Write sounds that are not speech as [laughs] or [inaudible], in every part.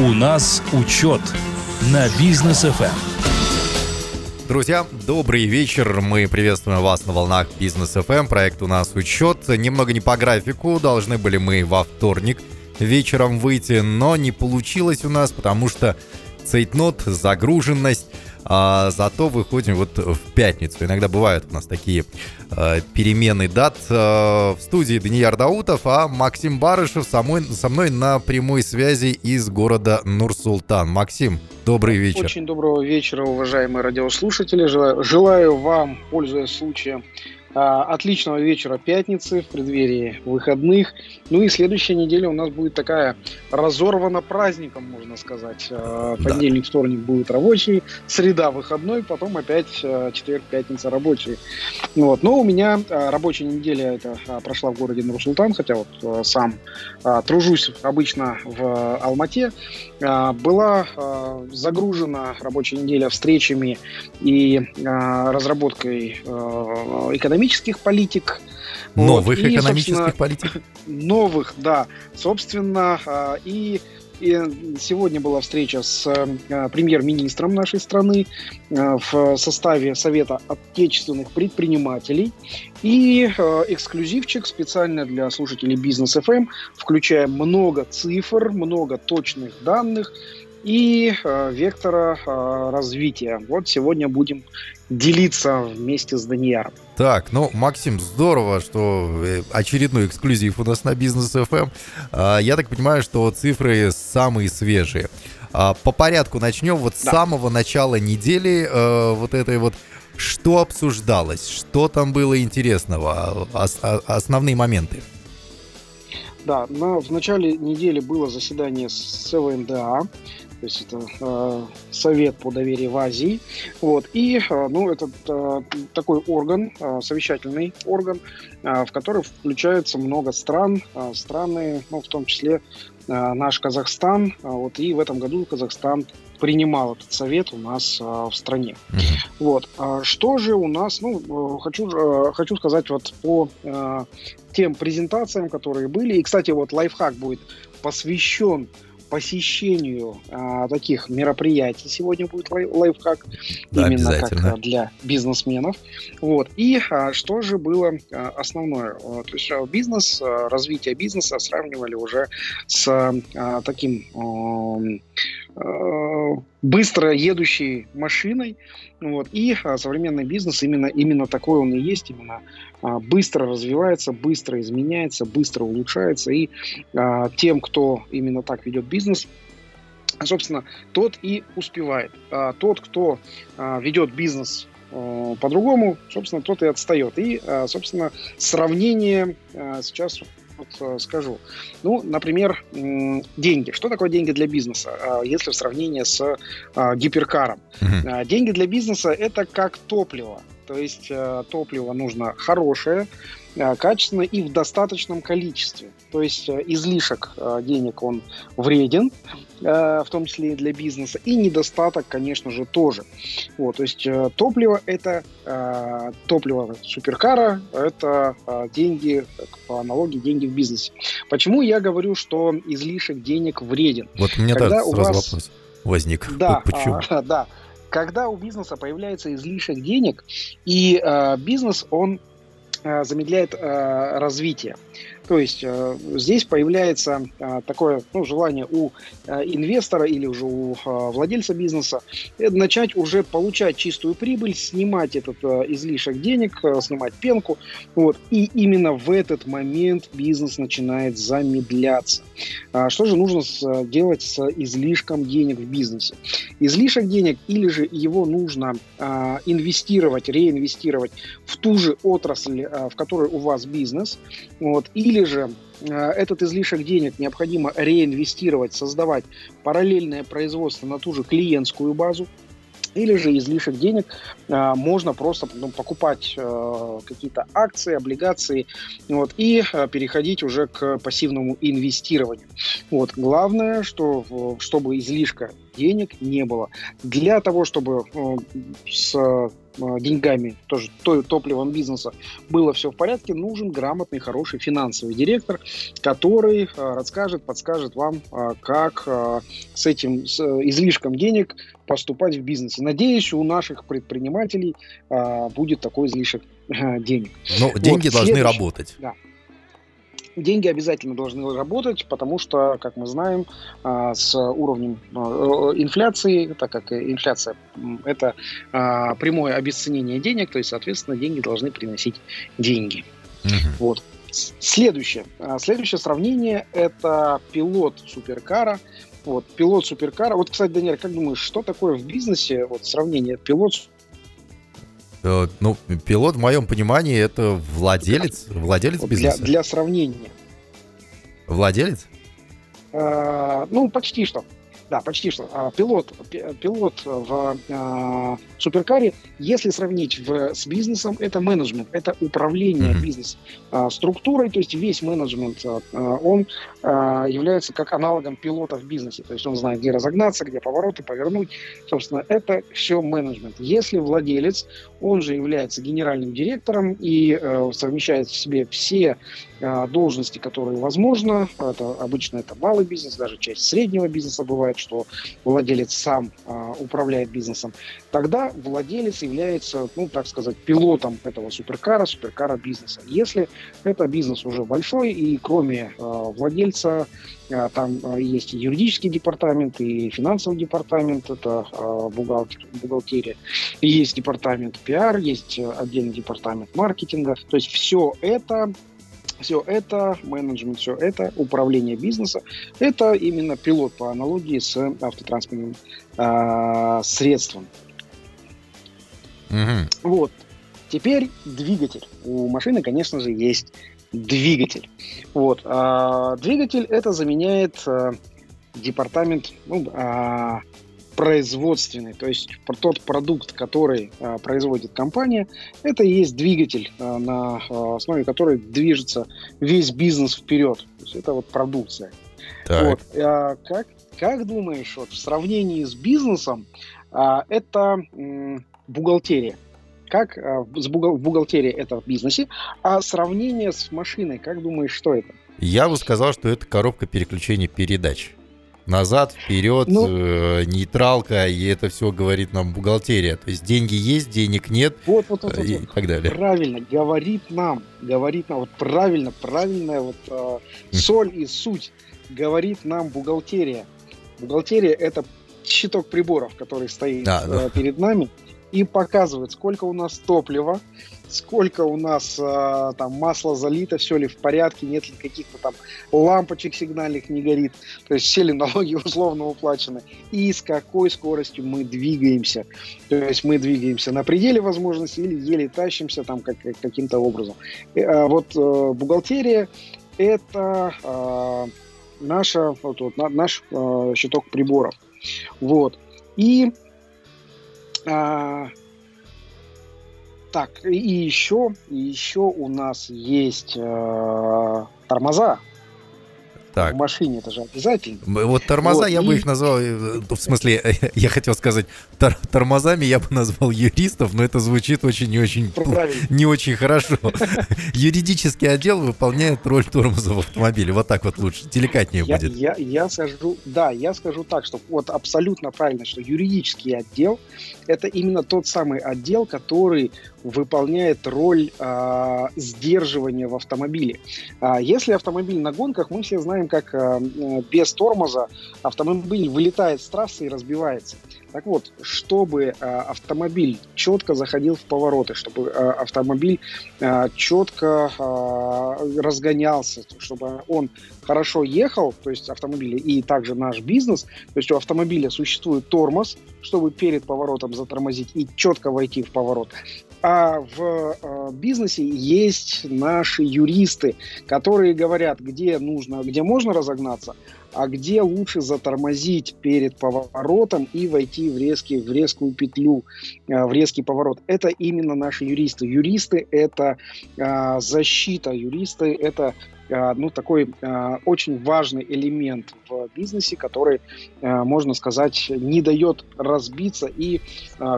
У нас учет на бизнес FM. Друзья, добрый вечер. Мы приветствуем вас на волнах Бизнес FM. Проект у нас учет. Немного не по графику. Должны были мы во вторник вечером выйти, но не получилось у нас, потому что цейтнот, загруженность. А зато выходим вот в пятницу. Иногда бывают у нас такие э, перемены дат. Э, в студии Данияр Даутов, а Максим Барышев со мной, со мной на прямой связи из города Нур-Султан. Максим, добрый вечер. Очень доброго вечера, уважаемые радиослушатели. Желаю, желаю вам, пользуясь случаем, а, отличного вечера пятницы в преддверии выходных. Ну и следующая неделя у нас будет такая разорвана праздником, можно сказать. А, понедельник, да. вторник будет рабочий, среда выходной, потом опять а, четверг, пятница рабочий. Вот. Но у меня рабочая неделя это прошла в городе Нур-Султан, хотя вот сам тружусь обычно в Алмате. Была загружена рабочая неделя встречами и разработкой экономических политик. Новых вот, и, экономических политик? [laughs] Новых, да. Собственно, а, и и сегодня была встреча с э, премьер-министром нашей страны э, в составе Совета отечественных предпринимателей. И э, эксклюзивчик специально для слушателей Бизнес FM, эм, включая много цифр, много точных данных и э, вектора э, развития. Вот сегодня будем делиться вместе с Данияром. Так, ну, Максим, здорово, что э, очередной эксклюзив у нас на Бизнес FM. Эм. А, я так понимаю, что цифры самые свежие. А, по порядку начнем. Вот да. с самого начала недели э, вот этой вот что обсуждалось, что там было интересного, основные моменты. Да, на, в начале недели было заседание с СВНДА, то есть это э, Совет по доверию в Азии. Вот. И э, ну, это э, такой орган, э, совещательный орган, э, в который включается много стран, э, страны, ну, в том числе э, наш Казахстан. Э, вот. И в этом году Казахстан принимал этот совет у нас э, в стране. Mm-hmm. Вот. А что же у нас, ну, э, хочу, э, хочу сказать вот по э, тем презентациям, которые были. И, кстати, вот лайфхак будет посвящен посещению а, таких мероприятий сегодня будет лай- лайфхак да, именно как а, для бизнесменов. Вот. И а, что же было а, основное? А, то есть а, бизнес, а, развитие бизнеса сравнивали уже с а, таким а, быстро едущей машиной. Вот. И а, современный бизнес именно, именно такой он и есть, именно а, быстро развивается, быстро изменяется, быстро улучшается. И а, тем, кто именно так ведет бизнес, собственно, тот и успевает. А тот, кто ведет бизнес а, по-другому, собственно, тот и отстает. И, собственно, сравнение сейчас вот э, скажу. Ну, например, деньги. Что такое деньги для бизнеса, а, если в сравнении с а, гиперкаром? Uh-huh. Деньги для бизнеса – это как топливо. То есть э, топливо нужно хорошее, э, качественное и в достаточном количестве. То есть излишек денег он вреден, в том числе и для бизнеса, и недостаток, конечно же, тоже. Вот, то есть топливо это топливо суперкара, это деньги по аналогии деньги в бизнесе. Почему я говорю, что излишек денег вреден? Вот у меня Когда у сразу вас... вопрос возник. Да, Почему? А, [laughs] да. Когда у бизнеса появляется излишек денег, и э, бизнес, он э, замедляет э, развитие. То есть э, здесь появляется э, такое ну, желание у э, инвестора или уже у владельца бизнеса начать уже получать чистую прибыль, снимать этот излишек денег, снимать пенку. Вот. И именно в этот момент бизнес начинает замедляться. А что же нужно делать с излишком денег в бизнесе? Излишек денег или же его нужно инвестировать, реинвестировать в ту же отрасль, в которой у вас бизнес, вот, или или же э, этот излишек денег необходимо реинвестировать, создавать параллельное производство на ту же клиентскую базу, или же излишек денег э, можно просто ну, покупать э, какие-то акции, облигации вот, и э, переходить уже к пассивному инвестированию. Вот. Главное, что, чтобы излишка денег не было. Для того, чтобы с деньгами, тоже то, топливом бизнеса было все в порядке, нужен грамотный, хороший финансовый директор, который расскажет, подскажет вам, как с этим с излишком денег поступать в бизнесе. Надеюсь, у наших предпринимателей будет такой излишек денег. Но вот, деньги должны работать. Да деньги обязательно должны работать, потому что, как мы знаем, а, с уровнем а, э, инфляции, так как инфляция – это а, прямое обесценение денег, то есть, соответственно, деньги должны приносить деньги. Угу. Вот. Следующее. Следующее сравнение – это пилот суперкара. Вот, пилот суперкара. Вот, кстати, Даниэль, как думаешь, что такое в бизнесе вот, сравнение пилот ну, пилот, в моем понимании, это владелец, владелец бизнеса. Для, для сравнения. Владелец? А, ну, почти что. Да, почти что. А, пилот, пилот в а, суперкаре, если сравнить в, с бизнесом, это менеджмент, это управление mm-hmm. бизнес-структурой, то есть весь менеджмент, он является как аналогом пилота в бизнесе, то есть он знает, где разогнаться, где повороты, повернуть, собственно, это все менеджмент. Если владелец, он же является генеральным директором и э, совмещает в себе все э, должности, которые возможно, это обычно это малый бизнес, даже часть среднего бизнеса бывает, что владелец сам э, управляет бизнесом, тогда владелец является, ну, так сказать, пилотом этого суперкара, суперкара бизнеса. Если это бизнес уже большой, и кроме э, владельца э, там э, есть и юридический департамент, и финансовый департамент, это э, бухгалтер, бухгалтерия, и есть департамент пиар, есть отдельный департамент маркетинга. То есть все это все это менеджмент, все это управление бизнеса, это именно пилот по аналогии с автотранспортным э, средством. Угу. Вот. Теперь двигатель. У машины, конечно же, есть двигатель. Вот. А, двигатель это заменяет а, департамент ну, а, производственный, то есть тот продукт, который а, производит компания, это и есть двигатель, а, на а, основе которой движется весь бизнес вперед. То есть это вот продукция. Так. Вот. А, как, как думаешь, вот, в сравнении с бизнесом, а, это м, бухгалтерия. Как э, с бухгал- в бухгалтерии это в бизнесе, а сравнение с машиной, как думаешь, что это? Я бы сказал, что это коробка переключения передач. Назад, вперед, ну, э, нейтралка, и это все говорит нам бухгалтерия. То есть деньги есть, денег нет вот, вот, вот, и вот, так далее. Правильно, говорит нам, говорит нам, вот правильно, правильная вот э, соль и суть говорит нам бухгалтерия. Бухгалтерия это щиток приборов, который стоит да, э, да. перед нами и показывает, сколько у нас топлива, сколько у нас э, там масла залито, все ли в порядке, нет ли каких-то там лампочек сигнальных не горит, то есть все ли [laughs] налоги условно уплачены, и с какой скоростью мы двигаемся. То есть мы двигаемся на пределе возможностей или еле тащимся там как, каким-то образом. Э, вот э, бухгалтерия это э, наша, вот, вот, наш э, щиток приборов. Вот. И а, так, и еще, и еще у нас есть э, тормоза так. в машине, это же обязательно. Вот тормоза вот, я и... бы их назвал, э, в смысле, [laughs] я хотел сказать, тор тормозами я бы назвал юристов, но это звучит очень не очень, [laughs] не очень хорошо. [laughs] Юридический отдел выполняет роль тормоза в автомобиле, вот так вот лучше, деликатнее я, будет. Я, я скажу, да, я скажу так, что вот абсолютно правильно, что юридический отдел это именно тот самый отдел, который выполняет роль э, сдерживания в автомобиле. А если автомобиль на гонках, мы все знаем, как э, без тормоза автомобиль вылетает с трассы и разбивается. Так вот, чтобы э, автомобиль четко заходил в повороты, чтобы э, автомобиль э, четко э, разгонялся, чтобы он хорошо ехал, то есть автомобили и также наш бизнес, то есть у автомобиля существует тормоз, чтобы перед поворотом затормозить и четко войти в поворот. А в э, бизнесе есть наши юристы, которые говорят, где нужно, где можно разогнаться, а где лучше затормозить перед поворотом и войти в, резкий, в резкую петлю, э, в резкий поворот. Это именно наши юристы. Юристы – это э, защита, юристы – это ну, такой очень важный элемент в бизнесе, который, можно сказать, не дает разбиться и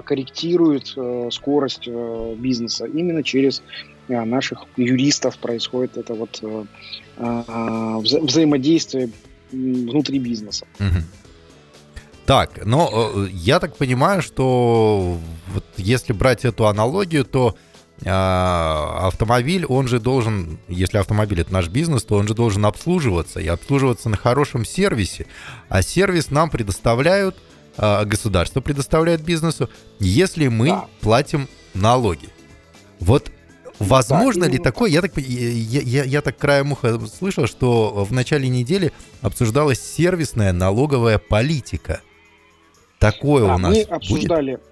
корректирует скорость бизнеса. Именно через наших юристов происходит это вот вза взаимодействие внутри бизнеса. Так, но э, я так понимаю, что вот если брать эту аналогию, то э, автомобиль, он же должен, если автомобиль это наш бизнес, то он же должен обслуживаться и обслуживаться на хорошем сервисе. А сервис нам предоставляют, э, государство предоставляет бизнесу, если мы да. платим налоги. Вот Возможно да, ли такое? Я так, я, я, я так краем уха слышал, что в начале недели обсуждалась сервисная налоговая политика. Такое да, у нас мы обсуждали, будет?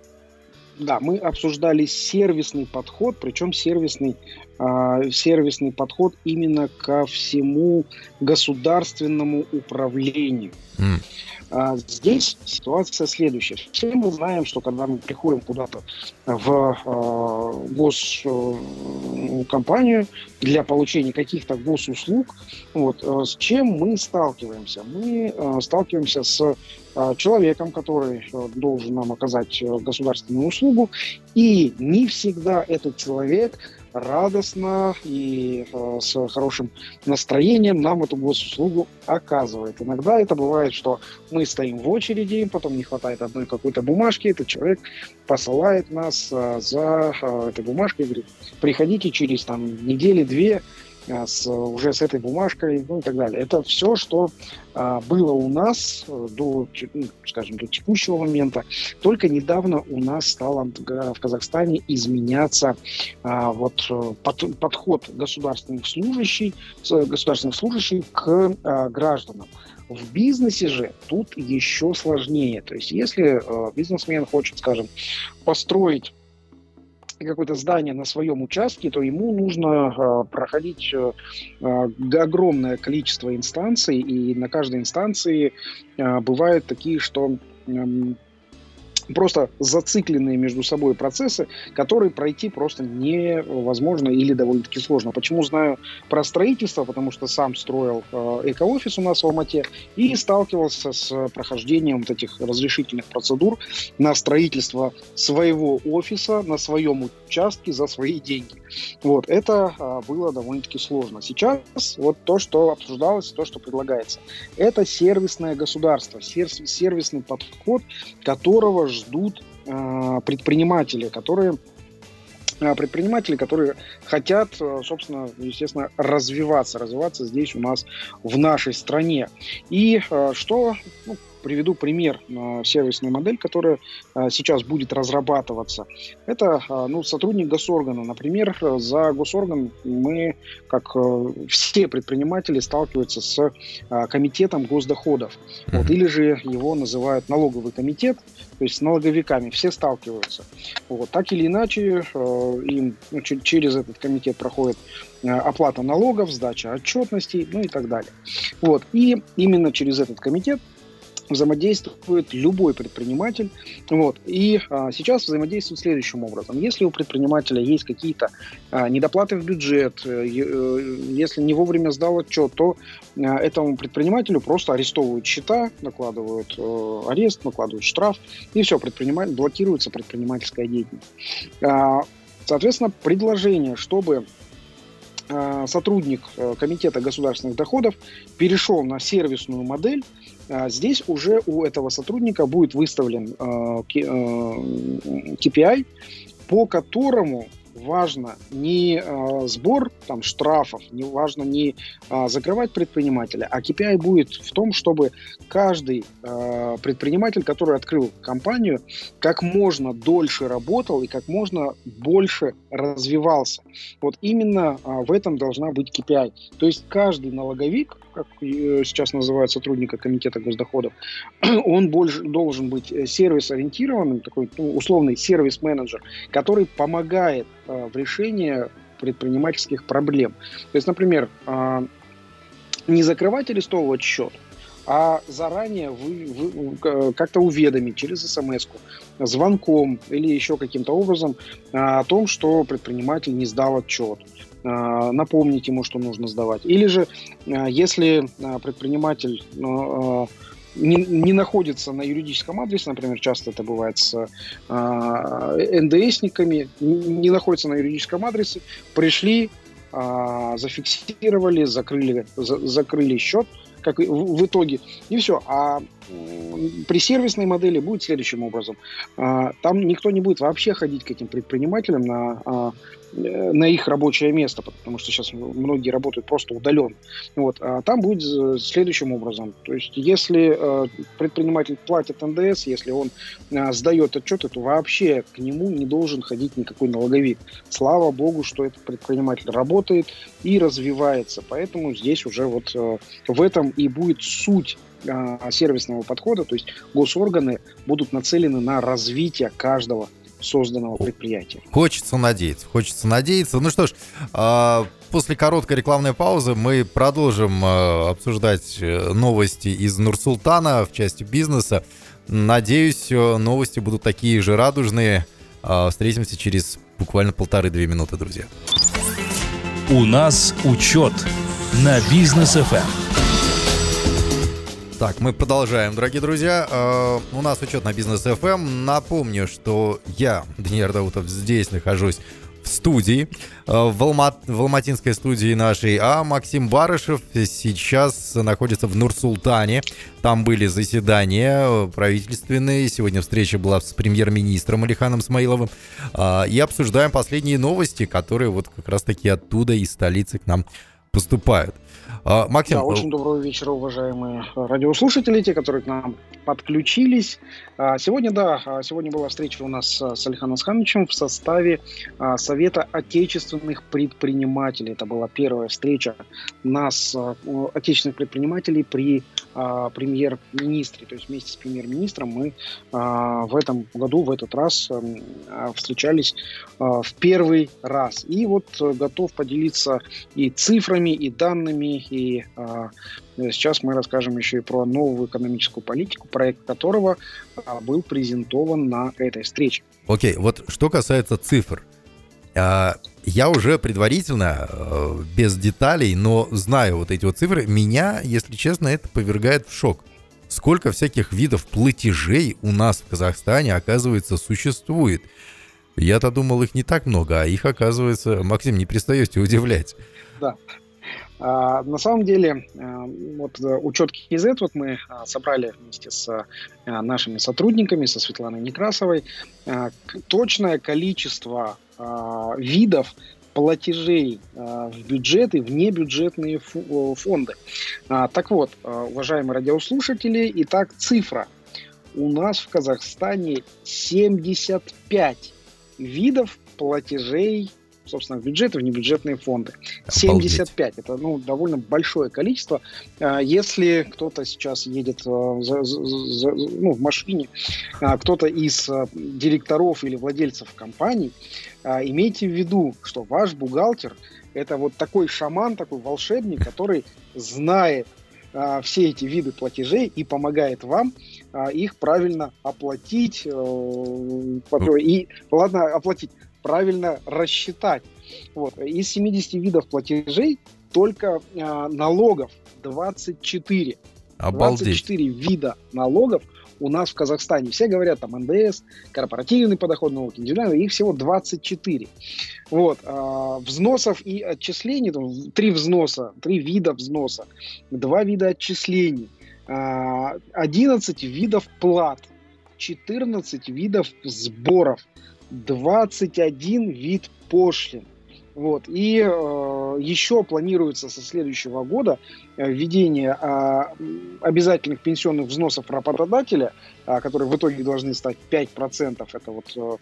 Да, мы обсуждали сервисный подход, причем сервисный, э, сервисный подход именно ко всему государственному управлению. Mm. А здесь ситуация следующая. Все мы знаем, что когда мы приходим куда-то в э, госкомпанию для получения каких-то госуслуг, вот, э, с чем мы сталкиваемся? Мы э, сталкиваемся с э, человеком, который э, должен нам оказать э, государственную услугу, и не всегда этот человек радостно и э, с хорошим настроением нам эту госуслугу оказывает. Иногда это бывает, что мы стоим в очереди, потом не хватает одной какой-то бумажки, этот человек посылает нас э, за э, этой бумажкой и говорит, приходите через там недели-две, с, уже с этой бумажкой, ну и так далее. Это все, что а, было у нас э, до, ну, скажем, до текущего момента. Только недавно у нас стало в Казахстане изменяться а, вот э, под, подход государственных служащих, государственных служащих к а, гражданам. В бизнесе же тут еще сложнее. То есть, если э, бизнесмен хочет, скажем, построить какое-то здание на своем участке, то ему нужно э, проходить э, огромное количество инстанций, и на каждой инстанции э, бывают такие, что просто зацикленные между собой процессы, которые пройти просто невозможно или довольно-таки сложно. Почему знаю про строительство? Потому что сам строил э, эко-офис у нас в Алмате и сталкивался с прохождением вот этих разрешительных процедур на строительство своего офиса на своем участке за свои деньги. Вот, это э, было довольно-таки сложно. Сейчас вот то, что обсуждалось, то, что предлагается, это сервисное государство, сервисный подход, которого ждут э, предприниматели, которые э, предприниматели, которые хотят, э, собственно, естественно, развиваться, развиваться здесь у нас в нашей стране. И э, что, ну, приведу пример э, сервисной модель, которая э, сейчас будет разрабатываться. Это э, ну, сотрудник госоргана. Например, за госорган мы, как все предприниматели, сталкиваются с комитетом госдоходов. Mm-hmm. Вот, или же его называют налоговый комитет, то есть с налоговиками. Все сталкиваются. Вот, так или иначе, им ну, через этот комитет проходит оплата налогов, сдача отчетностей, ну и так далее. Вот. И именно через этот комитет взаимодействует любой предприниматель. Вот. И а, сейчас взаимодействует следующим образом. Если у предпринимателя есть какие-то а, недоплаты в бюджет, э, э, если не вовремя сдал отчет, то а, этому предпринимателю просто арестовывают счета, накладывают э, арест, накладывают штраф, и все, предприниматель, блокируется предпринимательская деятельность. А, соответственно, предложение, чтобы а, сотрудник э, Комитета государственных доходов перешел на сервисную модель, здесь уже у этого сотрудника будет выставлен KPI, э, по которому важно не э, сбор там, штрафов, не важно не э, закрывать предпринимателя, а KPI будет в том, чтобы каждый э, предприниматель, который открыл компанию, как можно дольше работал и как можно больше развивался. Вот именно э, в этом должна быть KPI. То есть каждый налоговик, как э, сейчас называют сотрудника комитета госдоходов, [clears throat] он больше, должен быть э, сервис-ориентированным, такой ну, условный сервис-менеджер, который помогает э, в решении предпринимательских проблем. То есть, например, э, не закрывать арестовывать счет, а заранее вы, вы как-то уведомить через смс звонком или еще каким-то образом о том, что предприниматель не сдал отчет напомнить ему, что нужно сдавать. Или же, если предприниматель не, находится на юридическом адресе, например, часто это бывает с э, НДСниками, не находится на юридическом адресе, пришли, э, зафиксировали, закрыли, за, закрыли счет, как в, в итоге, и все. А при сервисной модели будет следующим образом. А, там никто не будет вообще ходить к этим предпринимателям на, а, э, на их рабочее место, потому что сейчас многие работают просто удаленно. Вот. А там будет следующим образом. То есть, если э, предприниматель платит НДС, если он сдает отчеты, то вообще к нему не должен ходить никакой налоговик. Слава богу, что этот предприниматель работает и развивается. Поэтому здесь уже вот э, в этом и будет суть а, сервисного подхода, то есть госорганы будут нацелены на развитие каждого созданного предприятия. Хочется надеяться, хочется надеяться. Ну что ж, а, после короткой рекламной паузы мы продолжим а, обсуждать э, новости из Нурсултана в части бизнеса. Надеюсь, э, новости будут такие же радужные. Встретимся через буквально полторы-две минуты, друзья. У нас учет на бизнес FM. Так, мы продолжаем, дорогие друзья. Э, у нас учет на бизнес FM. Напомню, что я, Даниил Даутов, здесь нахожусь в студии, э, в, Алмат, в алматинской студии нашей, а Максим Барышев сейчас находится в Нур-Султане. Там были заседания правительственные, сегодня встреча была с премьер-министром Алиханом Смаиловым, э, и обсуждаем последние новости, которые вот как раз-таки оттуда из столицы к нам поступают. А, Максим, да, очень доброго вечера, уважаемые радиослушатели, те, которые к нам подключились. А, сегодня, да, а, сегодня была встреча у нас с Алиханом Асхановичем в составе Совета отечественных предпринимателей. Это была первая встреча нас, отечественных предпринимателей, при премьер-министре. То есть вместе с премьер-министром мы в этом году, в этот раз встречались в первый раз. И вот готов поделиться и цифрами, и данными, и сейчас мы расскажем еще и про новую экономическую политику, проект которого а, был презентован на этой встрече. Окей, okay, вот что касается цифр. А, я уже предварительно, э, без деталей, но знаю вот эти вот цифры. Меня, если честно, это повергает в шок. Сколько всяких видов платежей у нас в Казахстане, оказывается, существует. Я-то думал, их не так много, а их, оказывается, Максим, не перестаете удивлять. Да. А, на самом деле, а, вот э, учет KZ вот мы а, собрали вместе с нашими сотрудниками, со Светланой Некрасовой, точное количество видов платежей в бюджеты, в небюджетные фонды. Так вот, уважаемые радиослушатели, итак, цифра. У нас в Казахстане 75 видов платежей собственно, в бюджеты, в небюджетные фонды. 75. Это ну, довольно большое количество. А, если кто-то сейчас едет а, за, за, ну, в машине, а, кто-то из директоров или владельцев компаний, имейте в виду, что ваш бухгалтер это вот такой шаман, такой волшебник, который знает все эти виды платежей и помогает вам их правильно оплатить. Э, и, ладно, оплатить, правильно рассчитать. Вот. Из 70 видов платежей только э, налогов 24. Обалдеть. 24 вида налогов у нас в Казахстане. Все говорят там НДС, корпоративный подоходный налог, индивидуальный, их всего 24. Вот. Э, взносов и отчислений, там, три взноса, три вида взноса, два вида отчислений, э, 11 видов плат, 14 видов сборов, 21 вид пошлин. Вот. И э, еще планируется со следующего года э, введение э, обязательных пенсионных взносов работодателя, э, которые в итоге должны стать 5%. Это вот э,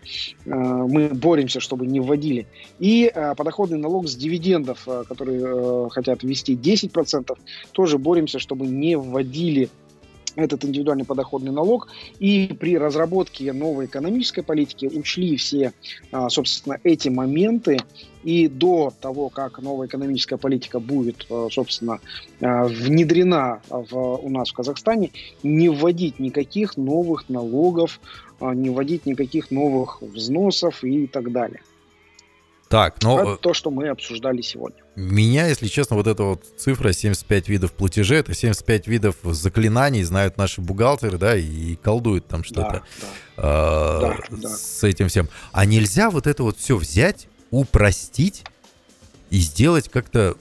э, мы боремся, чтобы не вводили. И э, подоходный налог с дивидендов, э, которые э, хотят ввести 10%, тоже боремся, чтобы не вводили этот индивидуальный подоходный налог. И при разработке новой экономической политики учли все, а, собственно, эти моменты. И до того, как новая экономическая политика будет, а, собственно, а, внедрена в, у нас в Казахстане, не вводить никаких новых налогов, не вводить никаких новых взносов и так далее. Так, но... Это то, что мы обсуждали сегодня. Меня, если честно, вот эта вот цифра 75 видов платежей, это 75 видов заклинаний, знают наши бухгалтеры, да, и колдуют там что-то да, да. Э, да, да. с этим всем. А нельзя вот это вот все взять, упростить и сделать как-то,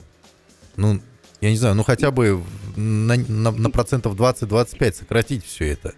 ну, я не знаю, ну хотя бы на, на, на процентов 20-25 сократить все это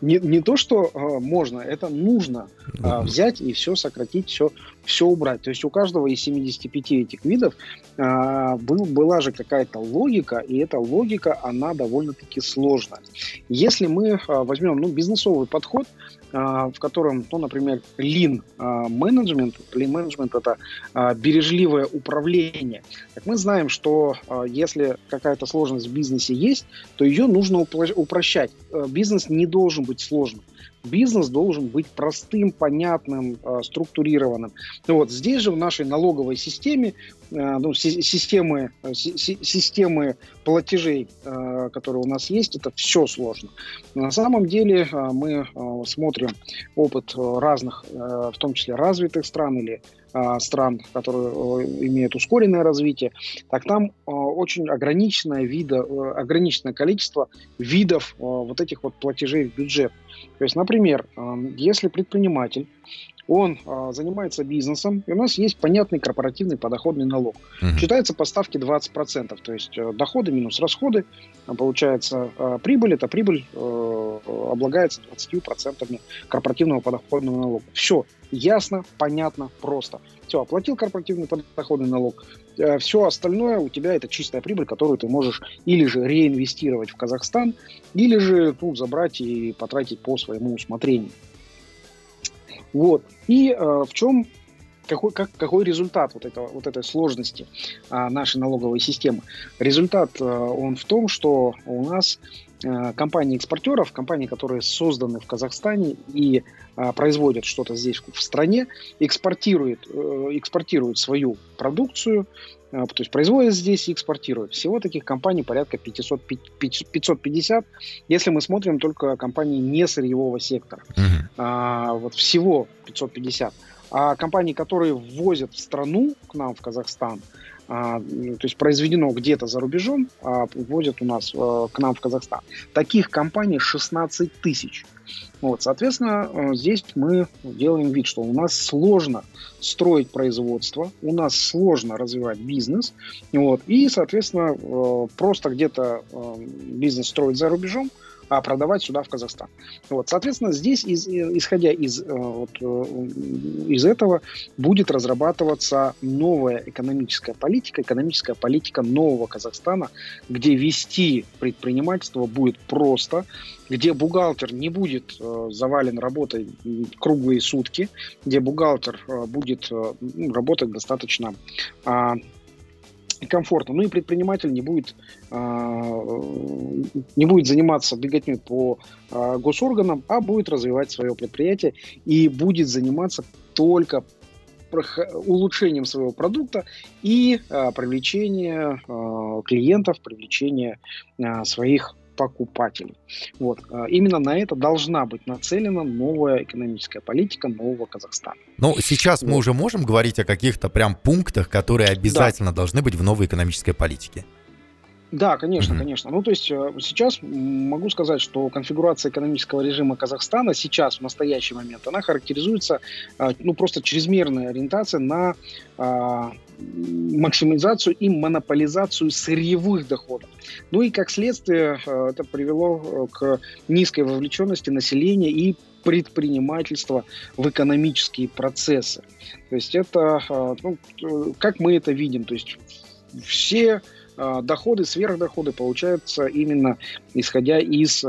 не, не то, что э, можно, это нужно э, взять и все сократить, все, все убрать. То есть у каждого из 75 этих видов э, был, была же какая-то логика, и эта логика, она довольно-таки сложная. Если мы э, возьмем ну, бизнесовый подход, в котором, ну, например, lean менеджмент, lean менеджмент это а, бережливое управление. Так мы знаем, что а, если какая-то сложность в бизнесе есть, то ее нужно упрощать. Бизнес не должен быть сложным бизнес должен быть простым, понятным, э, структурированным. Вот здесь же в нашей налоговой системе, э, ну, системы, э, системы платежей, которые у нас есть, это все сложно. На самом деле мы смотрим опыт разных, в том числе развитых стран или стран, которые имеют ускоренное развитие, так там очень ограниченное, вида, ограниченное количество видов вот этих вот платежей в бюджет. То есть, например, если предприниматель он а, занимается бизнесом, и у нас есть понятный корпоративный подоходный налог. Угу. Считается по ставке 20%, то есть э, доходы минус расходы, получается э, прибыль, эта прибыль э, облагается 20% корпоративного подоходного налога. Все ясно, понятно, просто. Все, оплатил корпоративный подоходный налог, э, все остальное у тебя это чистая прибыль, которую ты можешь или же реинвестировать в Казахстан, или же ну, забрать и потратить по своему усмотрению. Вот. И э, в чем какой, как, какой результат вот, этого, вот этой сложности а, нашей налоговой системы? Результат а, он в том, что у нас а, компании экспортеров, компании, которые созданы в Казахстане и а, производят что-то здесь в стране, экспортируют, а, экспортируют свою продукцию, а, то есть производят здесь и экспортируют. Всего таких компаний порядка 500, 550, если мы смотрим только компании не сырьевого сектора. А, вот всего 550. А компании, которые ввозят в страну, к нам в Казахстан, то есть произведено где-то за рубежом, а ввозят у нас а, к нам в Казахстан, таких компаний 16 тысяч. Вот, соответственно, э, здесь мы делаем вид, что у нас сложно строить производство, у нас сложно развивать бизнес, вот, и, соответственно, э, просто где-то э, бизнес строить за рубежом – а продавать сюда, в Казахстан. Вот, соответственно, здесь, из, исходя из, э, вот, э, из этого, будет разрабатываться новая экономическая политика, экономическая политика нового Казахстана, где вести предпринимательство будет просто, где бухгалтер не будет э, завален работой круглые сутки, где бухгалтер э, будет э, работать достаточно э, комфортно. Ну и предприниматель не будет, а, не будет заниматься беготней по а, госорганам, а будет развивать свое предприятие и будет заниматься только улучшением своего продукта и а, привлечение клиентов, привлечение своих покупателей. Вот. А, именно на это должна быть нацелена новая экономическая политика нового Казахстана. Ну, сейчас вот. мы уже можем говорить о каких-то прям пунктах, которые обязательно да. должны быть в новой экономической политике. Да, конечно, mm-hmm. конечно. Ну, то есть э, сейчас могу сказать, что конфигурация экономического режима Казахстана сейчас, в настоящий момент, она характеризуется, э, ну, просто чрезмерной ориентацией на а, максимизацию и монополизацию сырьевых доходов. Ну и как следствие э, это привело к низкой вовлеченности населения и предпринимательства в экономические процессы. То есть это, ну, как мы это видим, то есть все доходы, сверхдоходы получаются именно исходя из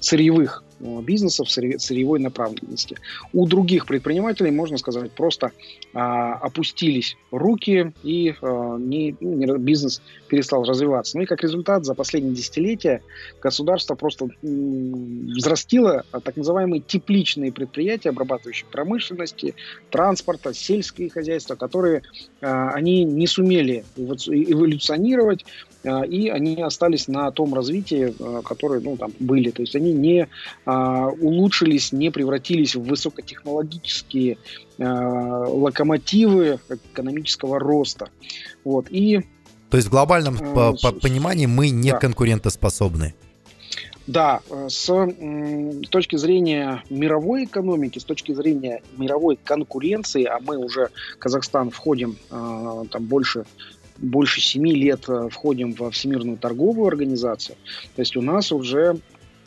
сырьевых бизнесов сырьевой направленности. У других предпринимателей, можно сказать, просто а, опустились руки и а, не, ну, бизнес перестал развиваться. Ну и как результат, за последние десятилетия государство просто взрастило так называемые тепличные предприятия, обрабатывающие промышленности, транспорта, сельские хозяйства, которые а, они не сумели эволюционировать, и они остались на том развитии, а, которое ну, там были. То есть они не а, улучшились, не превратились в высокотехнологические локомотивы экономического роста. Вот. И, То есть в глобальном э, понимании мы не да. конкурентоспособны. Да, с, с точки зрения мировой экономики, с точки зрения мировой конкуренции, а мы уже, Казахстан, входим там больше больше семи лет э, входим во Всемирную торговую организацию. То есть у нас уже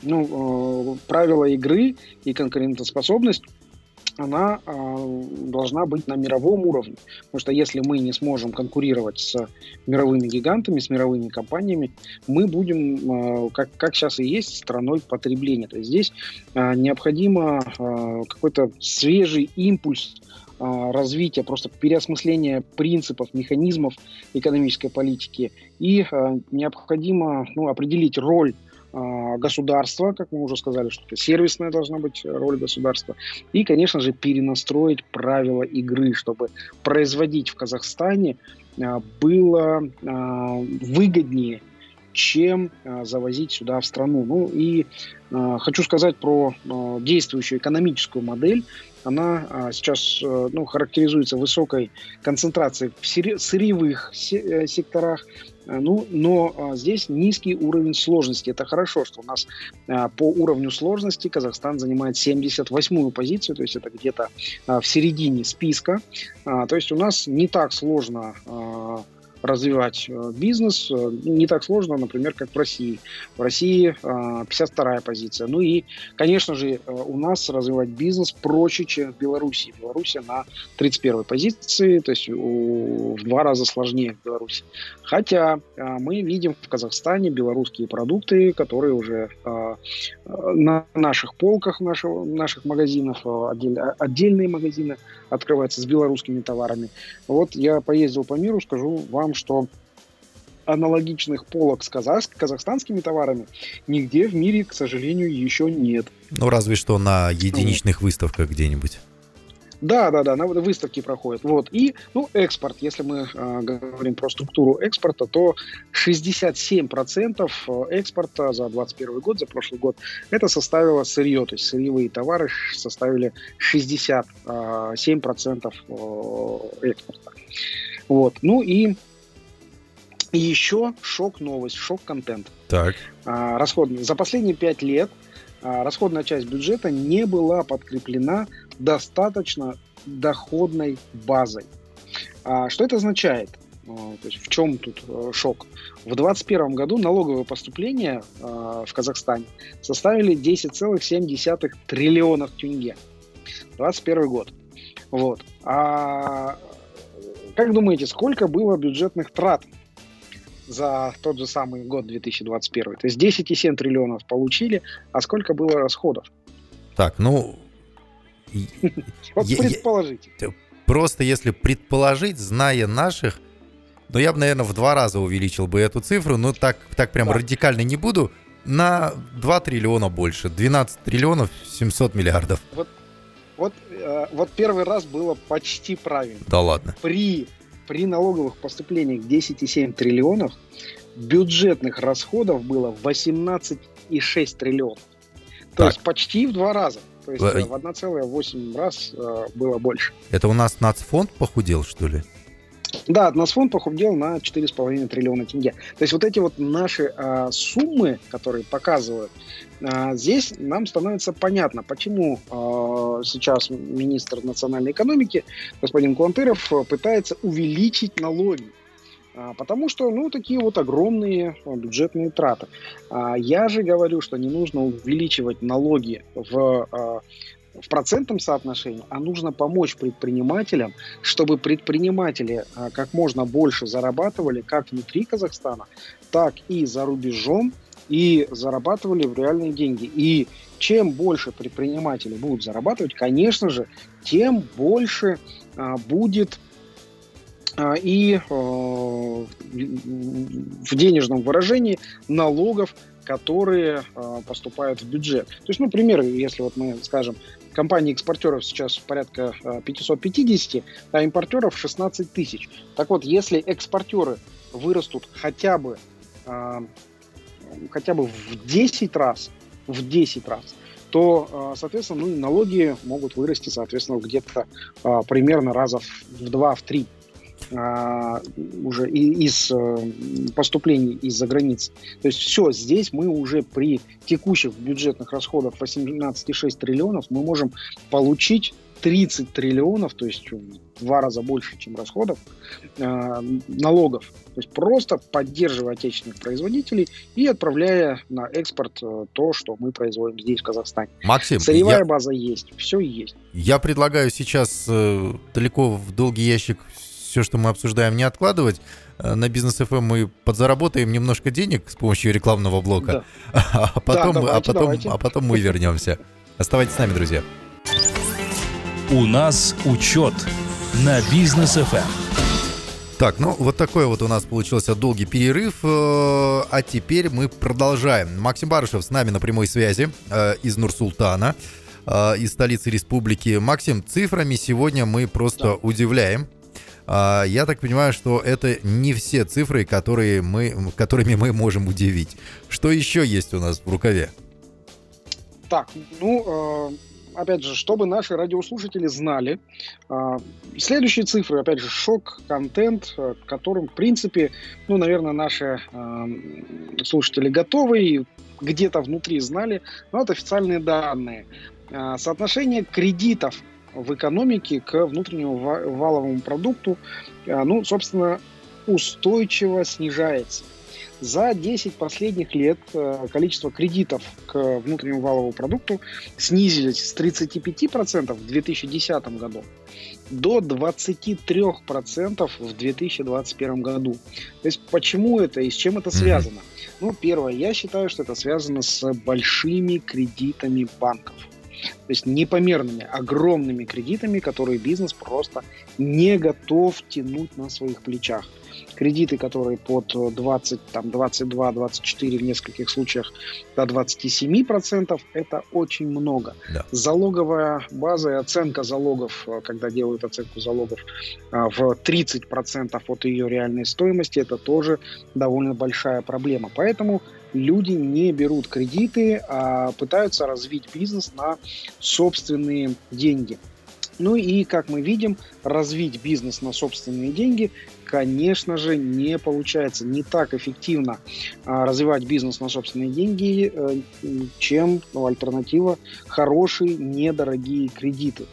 ну, э, правила игры и конкурентоспособность она э, должна быть на мировом уровне. Потому что если мы не сможем конкурировать с мировыми гигантами, с мировыми компаниями, мы будем, э, как, как сейчас и есть, страной потребления. То есть здесь э, необходимо э, какой-то свежий импульс развития, просто переосмысления принципов, механизмов экономической политики. И а, необходимо ну, определить роль а, государства, как мы уже сказали, что это сервисная должна быть роль государства. И, конечно же, перенастроить правила игры, чтобы производить в Казахстане было выгоднее, чем завозить сюда в страну. Ну и хочу сказать про действующую экономическую модель она сейчас э, ну, характеризуется высокой концентрацией в сырьевых э, секторах, э, ну, но здесь низкий уровень сложности. Это хорошо, что у нас по уровню сложности Казахстан занимает 78-ю позицию, то есть это где-то в середине списка. То есть у нас не так сложно развивать э, бизнес э, не так сложно, например, как в России. В России 52-я э, позиция. Ну и, конечно же, у нас развивать бизнес проще, чем в Беларуси. Беларусь на 31-й позиции, то есть в два раза сложнее в Беларуси. Хотя мы видим в Казахстане белорусские продукты, которые уже на наших полках в наших, магазинах, отдельные магазины открываются с белорусскими товарами. Вот я поездил по миру, скажу вам, том, что аналогичных полок с казах, казахстанскими товарами нигде в мире, к сожалению, еще нет. Ну, разве что на единичных вот. выставках где-нибудь. Да, да, да, на выставке проходят. Вот. И, ну, экспорт, если мы э, говорим про структуру экспорта, то 67% экспорта за 2021 год, за прошлый год, это составило сырье, то есть сырьевые товары составили 67% экспорта. Вот. Ну и и еще шок-новость, шок-контент. Так. А, расходный. За последние пять лет а, расходная часть бюджета не была подкреплена достаточно доходной базой. А, что это означает? То есть в чем тут а, шок? В 2021 году налоговые поступления а, в Казахстане составили 10,7 триллионов тенге. 2021 год. Вот. А как думаете, сколько было бюджетных трат за тот же самый год 2021. То есть 10,7 триллионов получили, а сколько было расходов? Так, ну... [laughs] Вот предположите. Просто если предположить, зная наших, ну я бы, наверное, в два раза увеличил бы эту цифру, но так, так прям радикально не буду, на 2 триллиона больше, 12 триллионов 700 миллиардов. Вот, вот, э, вот первый раз было почти правильно. Да ладно. При при налоговых поступлениях 10,7 триллионов бюджетных расходов было 18,6 триллионов. То так. есть почти в два раза. То есть в 1,8 раз э, было больше. Это у нас нацфонд похудел, что ли? Да, Нацфонд похудел на 4,5 триллиона тенге. То есть вот эти вот наши а, суммы, которые показывают, а, здесь нам становится понятно, почему а, сейчас министр национальной экономики, господин Куантыров, пытается увеличить налоги. А, потому что, ну, такие вот огромные бюджетные траты. А, я же говорю, что не нужно увеличивать налоги в а, в процентном соотношении, а нужно помочь предпринимателям, чтобы предприниматели а, как можно больше зарабатывали как внутри Казахстана, так и за рубежом, и зарабатывали в реальные деньги. И чем больше предприниматели будут зарабатывать, конечно же, тем больше а, будет а, и в денежном выражении налогов, которые а, поступают в бюджет. То есть, ну, пример, если вот мы скажем, компании экспортеров сейчас порядка 550, а импортеров 16 тысяч. Так вот, если экспортеры вырастут хотя бы, хотя бы в 10 раз, в 10 раз, то, соответственно, ну, налоги могут вырасти, соответственно, где-то примерно раза в 2-3. В 3 а, уже из э, поступлений из-за границы. То есть все, здесь мы уже при текущих бюджетных расходах 18,6 триллионов мы можем получить 30 триллионов, то есть в два раза больше, чем расходов, э, налогов. То есть просто поддерживая отечественных производителей и отправляя на экспорт э, то, что мы производим здесь, в Казахстане. Максим, Сырьевая я, база есть, все есть. Я предлагаю сейчас э, далеко в долгий ящик все, что мы обсуждаем, не откладывать. Э, на бизнес FM мы подзаработаем немножко денег с помощью рекламного блока, да. [laughs] а, потом, да, давайте, а, потом, давайте. а потом мы вернемся. Оставайтесь с нами, друзья. У нас учет на бизнес FM. Так, ну вот такой вот у нас получился долгий перерыв, э, а теперь мы продолжаем. Максим Барышев с нами на прямой связи э, из Нур-Султана, из столицы республики. Максим, цифрами сегодня мы просто да. удивляем. А, я так понимаю, что это не все цифры, которые мы, которыми мы можем удивить. Что еще есть у нас в рукаве? Так, ну, э, опять же, чтобы наши радиослушатели знали, э, следующие цифры, опять же, шок-контент, э, которым, в принципе, ну, наверное, наши слушатели готовы и где-то внутри знали, но это официальные данные. Соотношение кредитов в экономике к внутреннему валовому продукту, а, ну, собственно, устойчиво снижается. За 10 последних лет а, количество кредитов к внутреннему валовому продукту снизились с 35% в 2010 году до 23% в 2021 году. То есть почему это и с чем это связано? Ну, первое, я считаю, что это связано с большими кредитами банков. То есть непомерными, огромными кредитами, которые бизнес просто не готов тянуть на своих плечах. Кредиты, которые под 20, там, 22, 24, в нескольких случаях до 27 процентов, это очень много. Да. Залоговая база и оценка залогов, когда делают оценку залогов а, в 30 процентов от ее реальной стоимости, это тоже довольно большая проблема. Поэтому люди не берут кредиты, а пытаются развить бизнес на собственные деньги. Ну и, как мы видим, развить бизнес на собственные деньги, конечно же, не получается. Не так эффективно а, развивать бизнес на собственные деньги, э, чем ну, альтернатива хорошие, недорогие кредиты.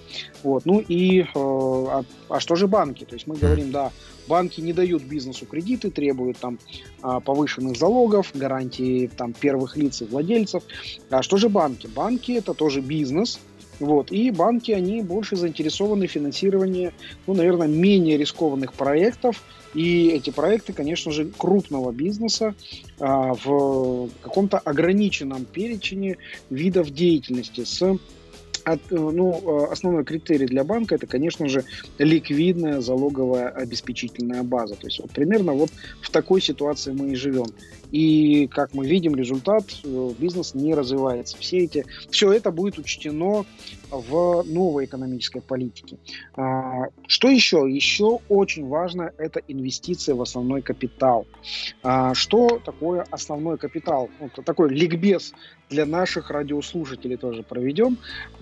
Вот. Ну и, э, а, а что же банки? То есть мы говорим, да, банки не дают бизнесу кредиты, требуют там а, повышенных залогов, гарантии там первых лиц и владельцев. А что же банки? Банки это тоже бизнес, вот. И банки, они больше заинтересованы в финансировании, ну, наверное, менее рискованных проектов. И эти проекты, конечно же, крупного бизнеса а, в каком-то ограниченном перечне видов деятельности с от, э, ну, э, основной критерий для банка это, конечно же, ликвидная залоговая обеспечительная база. То есть вот примерно вот в такой ситуации мы и живем. И, как мы видим, результат, э, бизнес не развивается. Все, эти, все это будет учтено в новой экономической политике. А, что еще? Еще очень важно – это инвестиции в основной капитал. А, что такое основной капитал? Ну, такой ликбез для наших радиослушателей тоже проведем.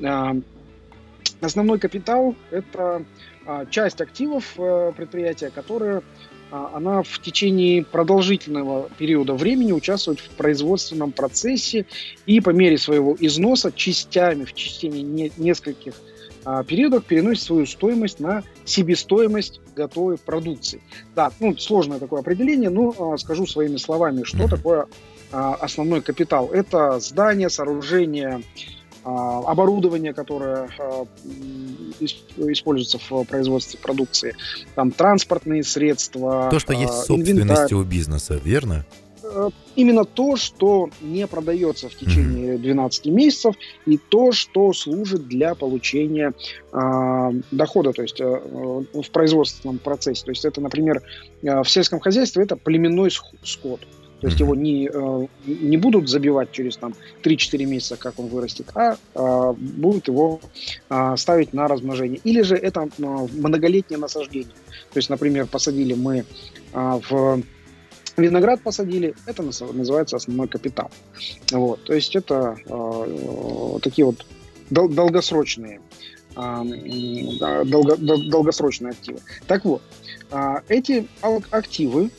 А, основной капитал – это часть активов э, предприятия, которые она в течение продолжительного периода времени участвует в производственном процессе и по мере своего износа частями в течение нескольких а, периодов переносит свою стоимость на себестоимость готовой продукции. Да, ну, сложное такое определение, но а, скажу своими словами, что [laughs] такое основной капитал. Это здание, сооружение, а, оборудование, которое а, используется в производстве продукции, там транспортные средства. То, что есть а, собственностью у бизнеса, верно? э, именно то, что не продается в течение 12 месяцев, и то, что служит для получения э, дохода, то есть э, в производственном процессе. То есть это, например, э, в сельском хозяйстве это племенной скот. То есть его не, э, не будут забивать через там, 3-4 месяца, как он вырастет, а, а будут его а, ставить на размножение. Или же это многолетнее насаждение. То есть, например, посадили мы а, в виноград посадили, это называется основной капитал. Вот, то есть это э, такие вот дол- долгосрочные э, долго, долгосрочные активы. Так вот, э, эти активы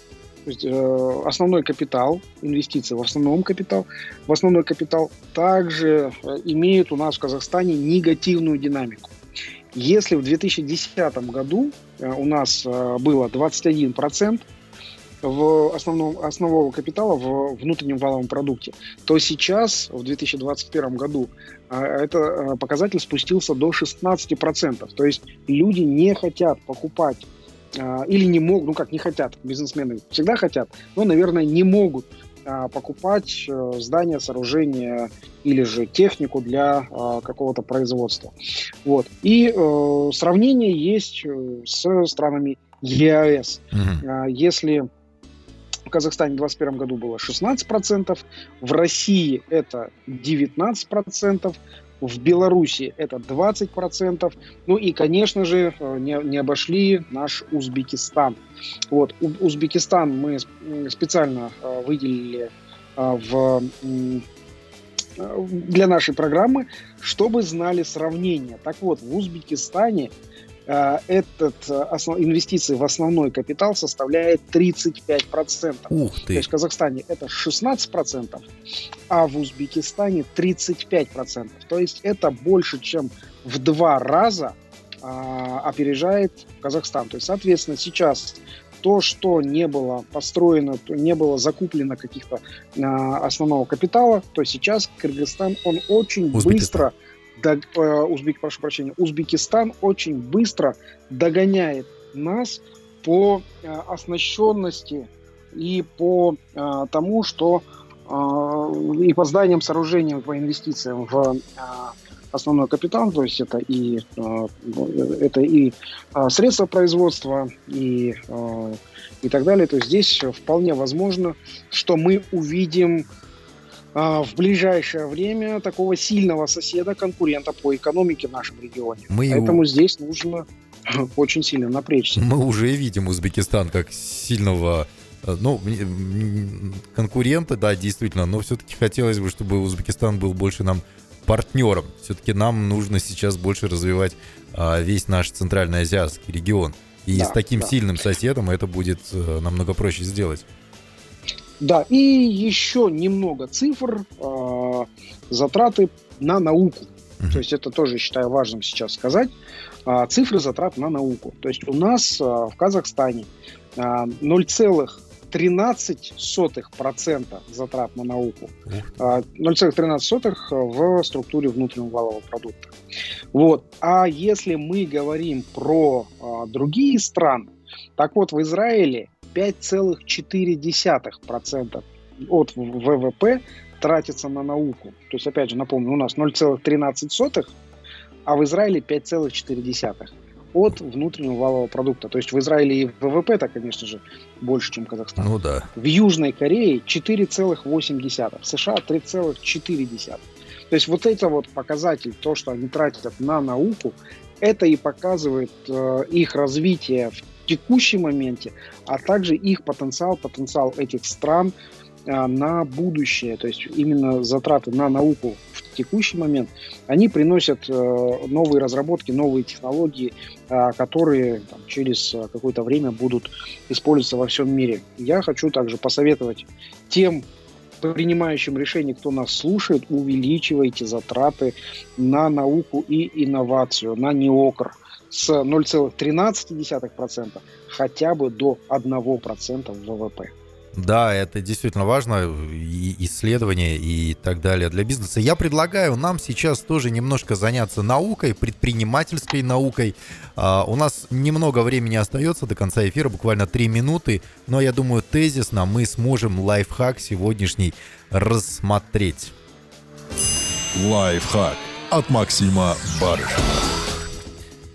то есть э, основной капитал, инвестиции в основном капитал, в основной капитал также э, имеют у нас в Казахстане негативную динамику. Если в 2010 году э, у нас э, было 21% в основном, основного капитала в внутреннем валовом продукте, то сейчас, в 2021 году, э, это э, показатель спустился до 16%. То есть люди не хотят покупать или не могут, ну как не хотят, бизнесмены всегда хотят, но, наверное, не могут а, покупать э, здания, сооружения или же технику для а, какого-то производства. Вот. И э, сравнение есть э, с странами ЕАЭС. Угу. Если в Казахстане в 2021 году было 16%, в России это 19%, в Беларуси это 20%. Ну и, конечно же, э, не, не обошли наш Узбекистан. Вот, Узбекистан мы специально э, выделили э, в для нашей программы, чтобы знали сравнение. Так вот, в Узбекистане этот э, основ, инвестиции в основной капитал составляет 35%. Ух ты. То есть в Казахстане это 16%, а в Узбекистане 35%. То есть это больше, чем в два раза а, опережает Казахстан. То есть, соответственно, сейчас то, что не было построено, то не было закуплено каких-то а, основного капитала, то сейчас Кыргызстан, он очень Узбекистан. быстро э, Узбек, прошу прощения, Узбекистан очень быстро догоняет нас по э, оснащенности и по э, тому, что и по зданиям, сооружениям, по инвестициям в основной капитал, то есть это и это и средства производства и и так далее. То есть здесь вполне возможно, что мы увидим в ближайшее время такого сильного соседа, конкурента по экономике в нашем регионе. Мы Поэтому его... здесь нужно очень сильно напрячься. [laughs] Мы уже видим Узбекистан как сильного э, ну, конкурента, да, действительно, но все-таки хотелось бы, чтобы Узбекистан был больше нам партнером. Все-таки нам нужно сейчас больше развивать а, весь наш центральноазиатский регион. И да, с таким да. сильным соседом это будет а, намного проще сделать. Да, и еще немного цифр, э, затраты на науку. Mm-hmm. То есть это тоже считаю важным сейчас сказать. Э, цифры затрат на науку. То есть у нас э, в Казахстане э, 0,13% затрат на науку. 0,13 в структуре внутреннего валового продукта. Вот. А если мы говорим про а, другие страны, так вот в Израиле 5,4% от ВВП тратится на науку. То есть, опять же, напомню, у нас 0,13, а в Израиле 5,4 от внутреннего валового продукта. То есть в Израиле и ВВП-то, конечно же, больше, чем Казахстан. Ну да. В Южной Корее 4,8, в США 3,4. То есть вот это вот показатель, то, что они тратят на науку, это и показывает э, их развитие в текущем моменте, а также их потенциал, потенциал этих стран а, на будущее, то есть именно затраты на науку в текущий момент, они приносят э, новые разработки, новые технологии, э, которые там, через какое-то время будут использоваться во всем мире. Я хочу также посоветовать тем принимающим решения, кто нас слушает, увеличивайте затраты на науку и инновацию, на неокр – с 0,13% хотя бы до 1% ВВП. Да, это действительно важно, и исследования и так далее для бизнеса. Я предлагаю нам сейчас тоже немножко заняться наукой, предпринимательской наукой. А, у нас немного времени остается до конца эфира, буквально 3 минуты, но я думаю, тезисно мы сможем лайфхак сегодняшний рассмотреть. Лайфхак от Максима Барышева.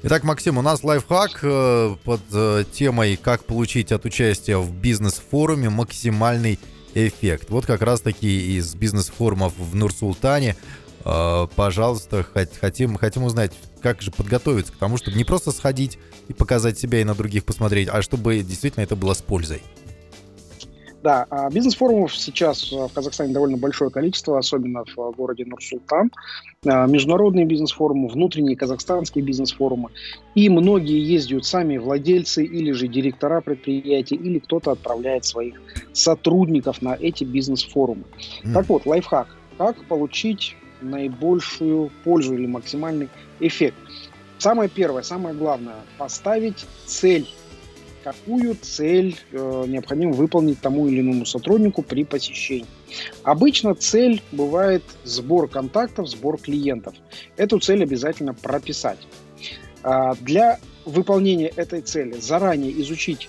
Итак, Максим, у нас лайфхак э, под э, темой «Как получить от участия в бизнес-форуме максимальный эффект». Вот как раз-таки из бизнес-форумов в Нур-Султане. Э, пожалуйста, хотим, хотим узнать, как же подготовиться к тому, чтобы не просто сходить и показать себя и на других посмотреть, а чтобы действительно это было с пользой. Да, а бизнес-форумов сейчас в Казахстане довольно большое количество, особенно в городе Нур-Султан. А, международные бизнес-форумы, внутренние казахстанские бизнес-форумы. И многие ездят сами владельцы или же директора предприятий, или кто-то отправляет своих сотрудников на эти бизнес-форумы. Mm. Так вот, лайфхак. Как получить наибольшую пользу или максимальный эффект? Самое первое, самое главное, поставить цель какую цель э, необходимо выполнить тому или иному сотруднику при посещении. Обычно цель бывает сбор контактов, сбор клиентов. Эту цель обязательно прописать. А для выполнения этой цели заранее изучить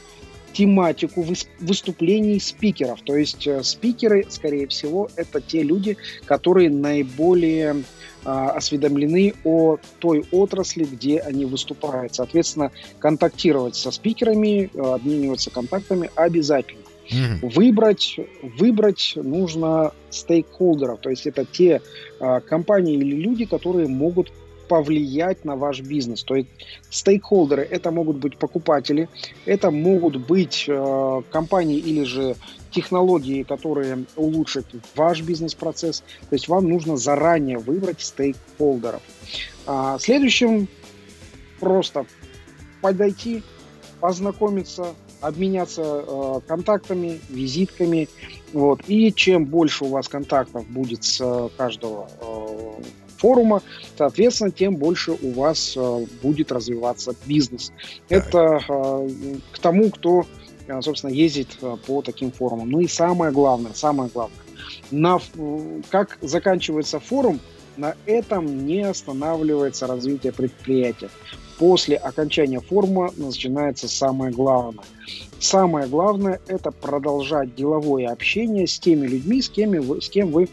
тематику выступлений спикеров. То есть э, спикеры, скорее всего, это те люди, которые наиболее а, осведомлены о той отрасли, где они выступают. Соответственно, контактировать со спикерами, э, обмениваться контактами обязательно. Mm-hmm. Выбрать, выбрать нужно стейкхолдеров, то есть это те а, компании или люди, которые могут повлиять на ваш бизнес. То есть стейкхолдеры это могут быть покупатели, это могут быть э, компании или же технологии, которые улучшат ваш бизнес-процесс. То есть вам нужно заранее выбрать стейкхолдеров. А, следующим просто подойти, познакомиться, обменяться э, контактами, визитками. Вот. И чем больше у вас контактов будет с э, каждого э, форума, соответственно, тем больше у вас э, будет развиваться бизнес. Так. Это э, к тому, кто, э, собственно, ездит по таким форумам. Ну и самое главное, самое главное, на, как заканчивается форум, на этом не останавливается развитие предприятия. После окончания форума начинается самое главное. Самое главное – это продолжать деловое общение с теми людьми, с кем вы, с кем вы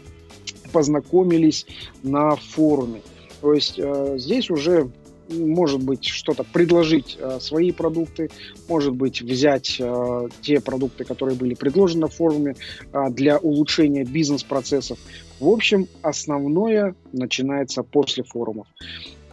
познакомились на форуме. То есть э, здесь уже может быть что-то предложить э, свои продукты, может быть взять э, те продукты, которые были предложены на форуме э, для улучшения бизнес-процессов. В общем, основное начинается после форумов.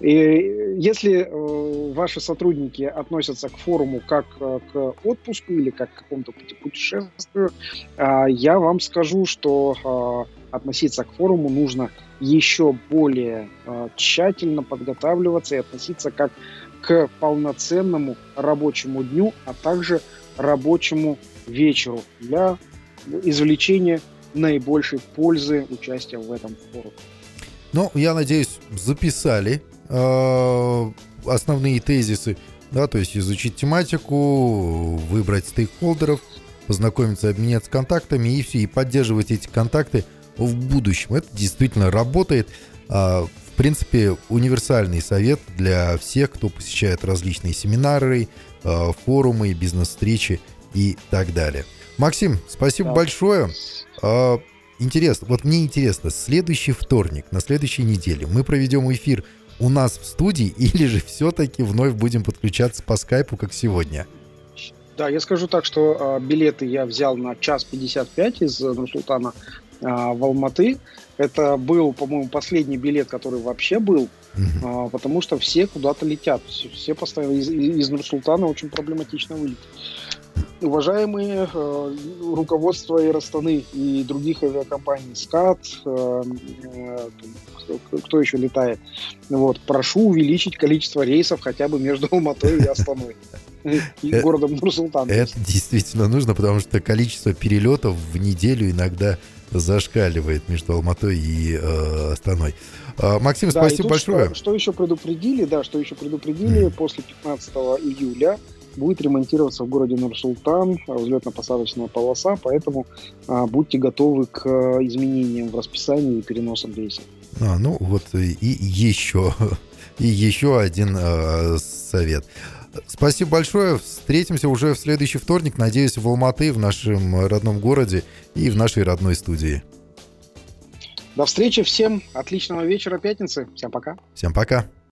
И если э, ваши сотрудники относятся к форуму как э, к отпуску или как к какому-то путешествию, э, я вам скажу, что относиться к форуму нужно еще более тщательно подготавливаться и относиться как к полноценному рабочему дню, а также рабочему вечеру для извлечения наибольшей пользы участия в этом форуме. Ну, я надеюсь, записали основные тезисы, да, то есть изучить тематику, выбрать стейкхолдеров, познакомиться, обменяться контактами и все, и поддерживать эти контакты – в будущем. Это действительно работает. А, в принципе, универсальный совет для всех, кто посещает различные семинары, а, форумы, бизнес-встречи и так далее. Максим, спасибо да. большое. А, интересно, вот мне интересно, следующий вторник, на следующей неделе мы проведем эфир у нас в студии или же все-таки вновь будем подключаться по скайпу, как сегодня? Да, я скажу так, что э, билеты я взял на час 55 из Нурсултана а, в Алматы. Это был, по-моему, последний билет, который вообще был, а, потому что все куда-то летят. Все постоянно из, из Нур-Султана очень проблематично вылететь. Уважаемые э, руководство Аэростаны и других авиакомпаний, СКАТ, э, э, кто еще летает, вот, прошу увеличить количество рейсов хотя бы между Алматой и Астаной [laughs] и городом Нур-Султан. Это действительно нужно, потому что количество перелетов в неделю иногда зашкаливает между Алматой и э, Астаной. А, Максим, да, спасибо большое. Что, что еще предупредили, да, что еще предупредили, mm. после 15 июля будет ремонтироваться в городе Нур-Султан взлетно-посадочная полоса, поэтому а, будьте готовы к а, изменениям в расписании и переносам рейсов. А, ну вот и, и еще, [laughs] и еще один э, совет. Спасибо большое. Встретимся уже в следующий вторник. Надеюсь, в Алматы, в нашем родном городе и в нашей родной студии. До встречи всем. Отличного вечера пятницы. Всем пока. Всем пока.